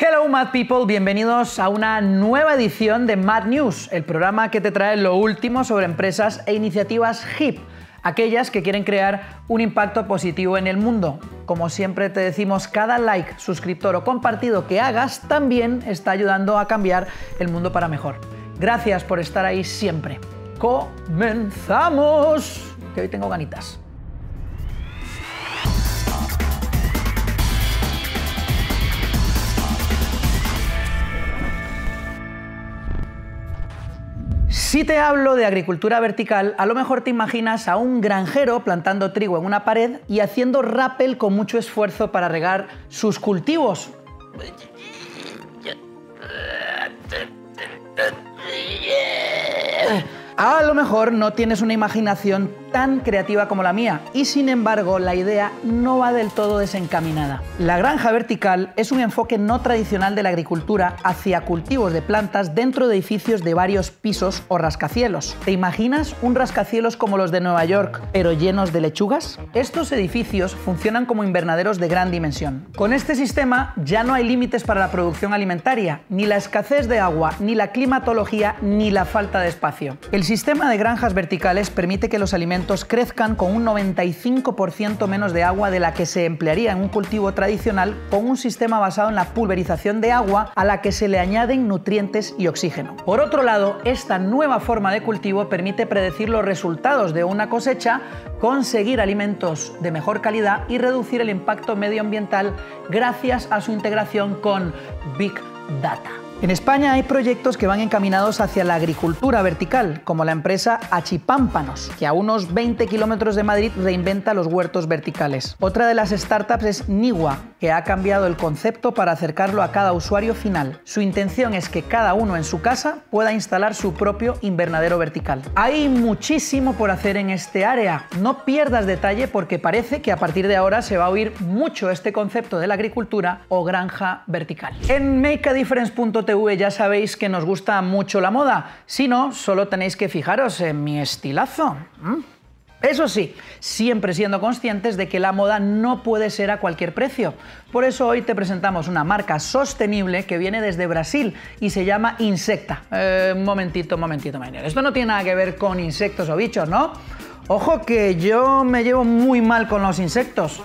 Hello Mad People, bienvenidos a una nueva edición de Mad News, el programa que te trae lo último sobre empresas e iniciativas hip, aquellas que quieren crear un impacto positivo en el mundo. Como siempre te decimos, cada like, suscriptor o compartido que hagas también está ayudando a cambiar el mundo para mejor. Gracias por estar ahí siempre. Comenzamos, que hoy tengo ganitas. Si te hablo de agricultura vertical, a lo mejor te imaginas a un granjero plantando trigo en una pared y haciendo rappel con mucho esfuerzo para regar sus cultivos. A lo mejor no tienes una imaginación tan creativa como la mía y sin embargo la idea no va del todo desencaminada. La granja vertical es un enfoque no tradicional de la agricultura hacia cultivos de plantas dentro de edificios de varios pisos o rascacielos. ¿Te imaginas un rascacielos como los de Nueva York pero llenos de lechugas? Estos edificios funcionan como invernaderos de gran dimensión. Con este sistema ya no hay límites para la producción alimentaria, ni la escasez de agua, ni la climatología, ni la falta de espacio. El sistema de granjas verticales permite que los alimentos crezcan con un 95% menos de agua de la que se emplearía en un cultivo tradicional con un sistema basado en la pulverización de agua a la que se le añaden nutrientes y oxígeno. Por otro lado, esta nueva forma de cultivo permite predecir los resultados de una cosecha, conseguir alimentos de mejor calidad y reducir el impacto medioambiental gracias a su integración con Big Data. En España hay proyectos que van encaminados hacia la agricultura vertical, como la empresa Achipámpanos, que a unos 20 kilómetros de Madrid reinventa los huertos verticales. Otra de las startups es Niwa, que ha cambiado el concepto para acercarlo a cada usuario final. Su intención es que cada uno en su casa pueda instalar su propio invernadero vertical. Hay muchísimo por hacer en este área. No pierdas detalle porque parece que a partir de ahora se va a oír mucho este concepto de la agricultura o granja vertical. En makeadifference.tv ya sabéis que nos gusta mucho la moda. Si no, solo tenéis que fijaros en mi estilazo. ¿Mm? Eso sí, siempre siendo conscientes de que la moda no puede ser a cualquier precio. Por eso hoy te presentamos una marca sostenible que viene desde Brasil y se llama Insecta. Eh, momentito, momentito, Maynard. Esto no tiene nada que ver con insectos o bichos, ¿no? Ojo que yo me llevo muy mal con los insectos.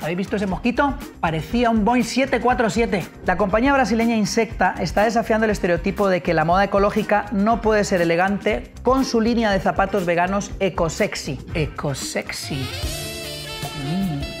¿Habéis visto ese mosquito? Parecía un Boeing 747. La compañía brasileña Insecta está desafiando el estereotipo de que la moda ecológica no puede ser elegante con su línea de zapatos veganos ecosexy. Ecosexy. Mm.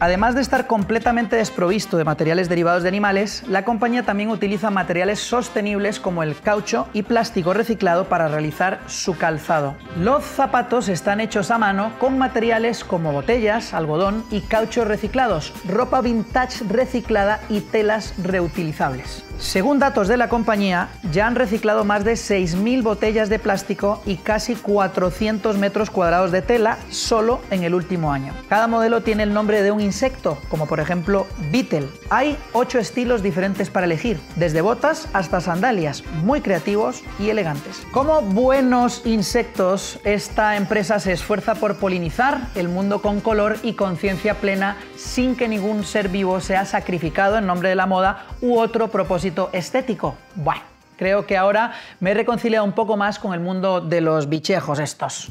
Además de estar completamente desprovisto de materiales derivados de animales, la compañía también utiliza materiales sostenibles como el caucho y plástico reciclado para realizar su calzado. Los zapatos están hechos a mano con materiales como botellas, algodón y caucho reciclados, ropa vintage reciclada y telas reutilizables. Según datos de la compañía, ya han reciclado más de 6.000 botellas de plástico y casi 400 metros cuadrados de tela solo en el último año. Cada modelo tiene el nombre de un insecto, como por ejemplo Beetle. Hay 8 estilos diferentes para elegir, desde botas hasta sandalias, muy creativos y elegantes. Como buenos insectos, esta empresa se esfuerza por polinizar el mundo con color y conciencia plena sin que ningún ser vivo sea sacrificado en nombre de la moda u otro propósito estético. Bueno, creo que ahora me he reconciliado un poco más con el mundo de los bichejos estos.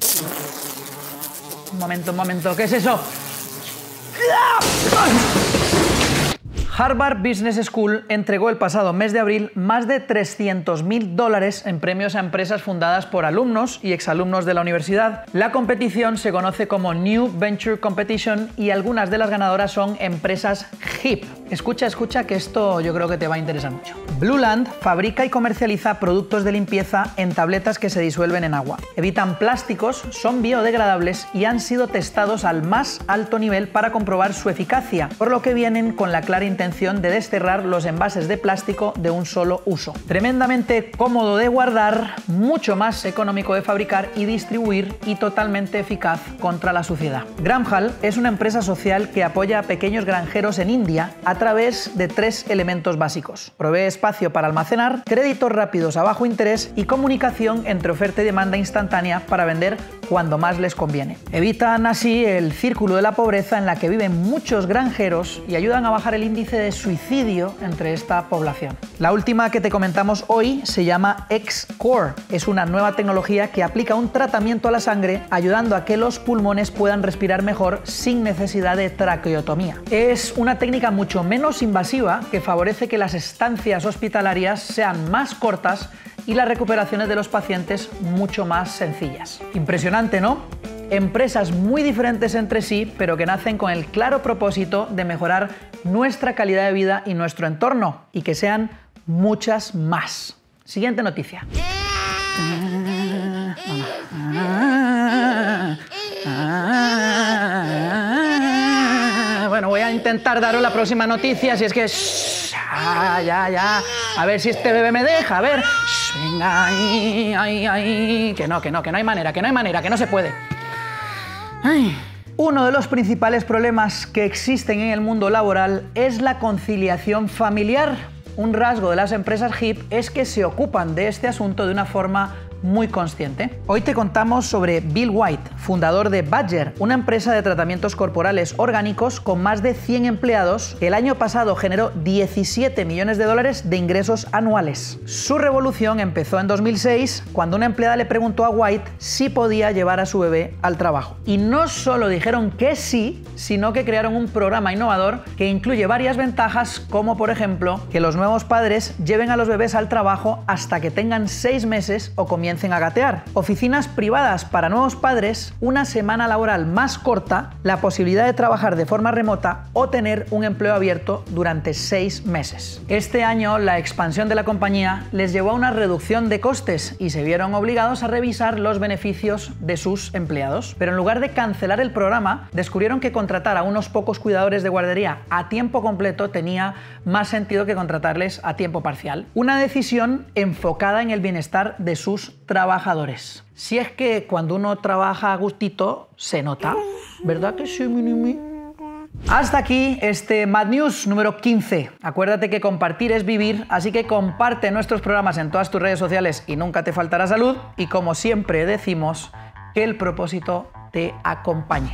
Un momento, un momento, ¿qué es eso? Harvard Business School entregó el pasado mes de abril más de 300.000 dólares en premios a empresas fundadas por alumnos y exalumnos de la universidad. La competición se conoce como New Venture Competition y algunas de las ganadoras son empresas HIP. Escucha, escucha que esto yo creo que te va a interesar mucho. Blueland fabrica y comercializa productos de limpieza en tabletas que se disuelven en agua. Evitan plásticos, son biodegradables y han sido testados al más alto nivel para comprobar su eficacia, por lo que vienen con la clara intención de desterrar los envases de plástico de un solo uso. Tremendamente cómodo de guardar, mucho más económico de fabricar y distribuir y totalmente eficaz contra la suciedad. Gramhall es una empresa social que apoya a pequeños granjeros en India través de tres elementos básicos. Provee espacio espacio para almacenar, créditos rápidos a bajo interés y comunicación entre oferta y demanda instantánea para vender cuando más les conviene. Evitan así el círculo de la pobreza en la que viven muchos granjeros y ayudan a bajar el índice de suicidio entre esta población. La última que te comentamos hoy se llama X-Core. Es una nueva tecnología que aplica un tratamiento a la sangre ayudando a que los pulmones puedan respirar mejor sin necesidad de traqueotomía. Es una técnica mucho menos invasiva que favorece que las estancias hospitalarias sean más cortas y las recuperaciones de los pacientes mucho más sencillas. Impresionante, ¿no? Empresas muy diferentes entre sí, pero que nacen con el claro propósito de mejorar nuestra calidad de vida y nuestro entorno, y que sean muchas más. Siguiente noticia. Intentar daros la próxima noticia, si es que... ya, ya, ya. A ver si este bebé me deja, a ver. venga, ahí, ahí, ahí. Que no, que no, que no hay manera, que no hay manera, que no se puede. Uno de los principales problemas que existen en el mundo laboral es la conciliación familiar. Un rasgo de las empresas HIP es que se ocupan de este asunto de una forma muy consciente. Hoy te contamos sobre Bill White, fundador de Badger, una empresa de tratamientos corporales orgánicos con más de 100 empleados que el año pasado generó 17 millones de dólares de ingresos anuales. Su revolución empezó en 2006 cuando una empleada le preguntó a White si podía llevar a su bebé al trabajo. Y no solo dijeron que sí, sino que crearon un programa innovador que incluye varias ventajas como por ejemplo que los nuevos padres lleven a los bebés al trabajo hasta que tengan 6 meses o comiencen a gatear. Oficinas privadas para nuevos padres, una semana laboral más corta, la posibilidad de trabajar de forma remota o tener un empleo abierto durante seis meses. Este año la expansión de la compañía les llevó a una reducción de costes y se vieron obligados a revisar los beneficios de sus empleados. Pero en lugar de cancelar el programa, descubrieron que contratar a unos pocos cuidadores de guardería a tiempo completo tenía más sentido que contratarles a tiempo parcial. Una decisión enfocada en el bienestar de sus trabajadores. Si es que cuando uno trabaja a gustito, se nota. ¿Verdad que sí, Minimi? Hasta aquí este Mad News número 15. Acuérdate que compartir es vivir, así que comparte nuestros programas en todas tus redes sociales y nunca te faltará salud. Y como siempre decimos, que el propósito te acompañe.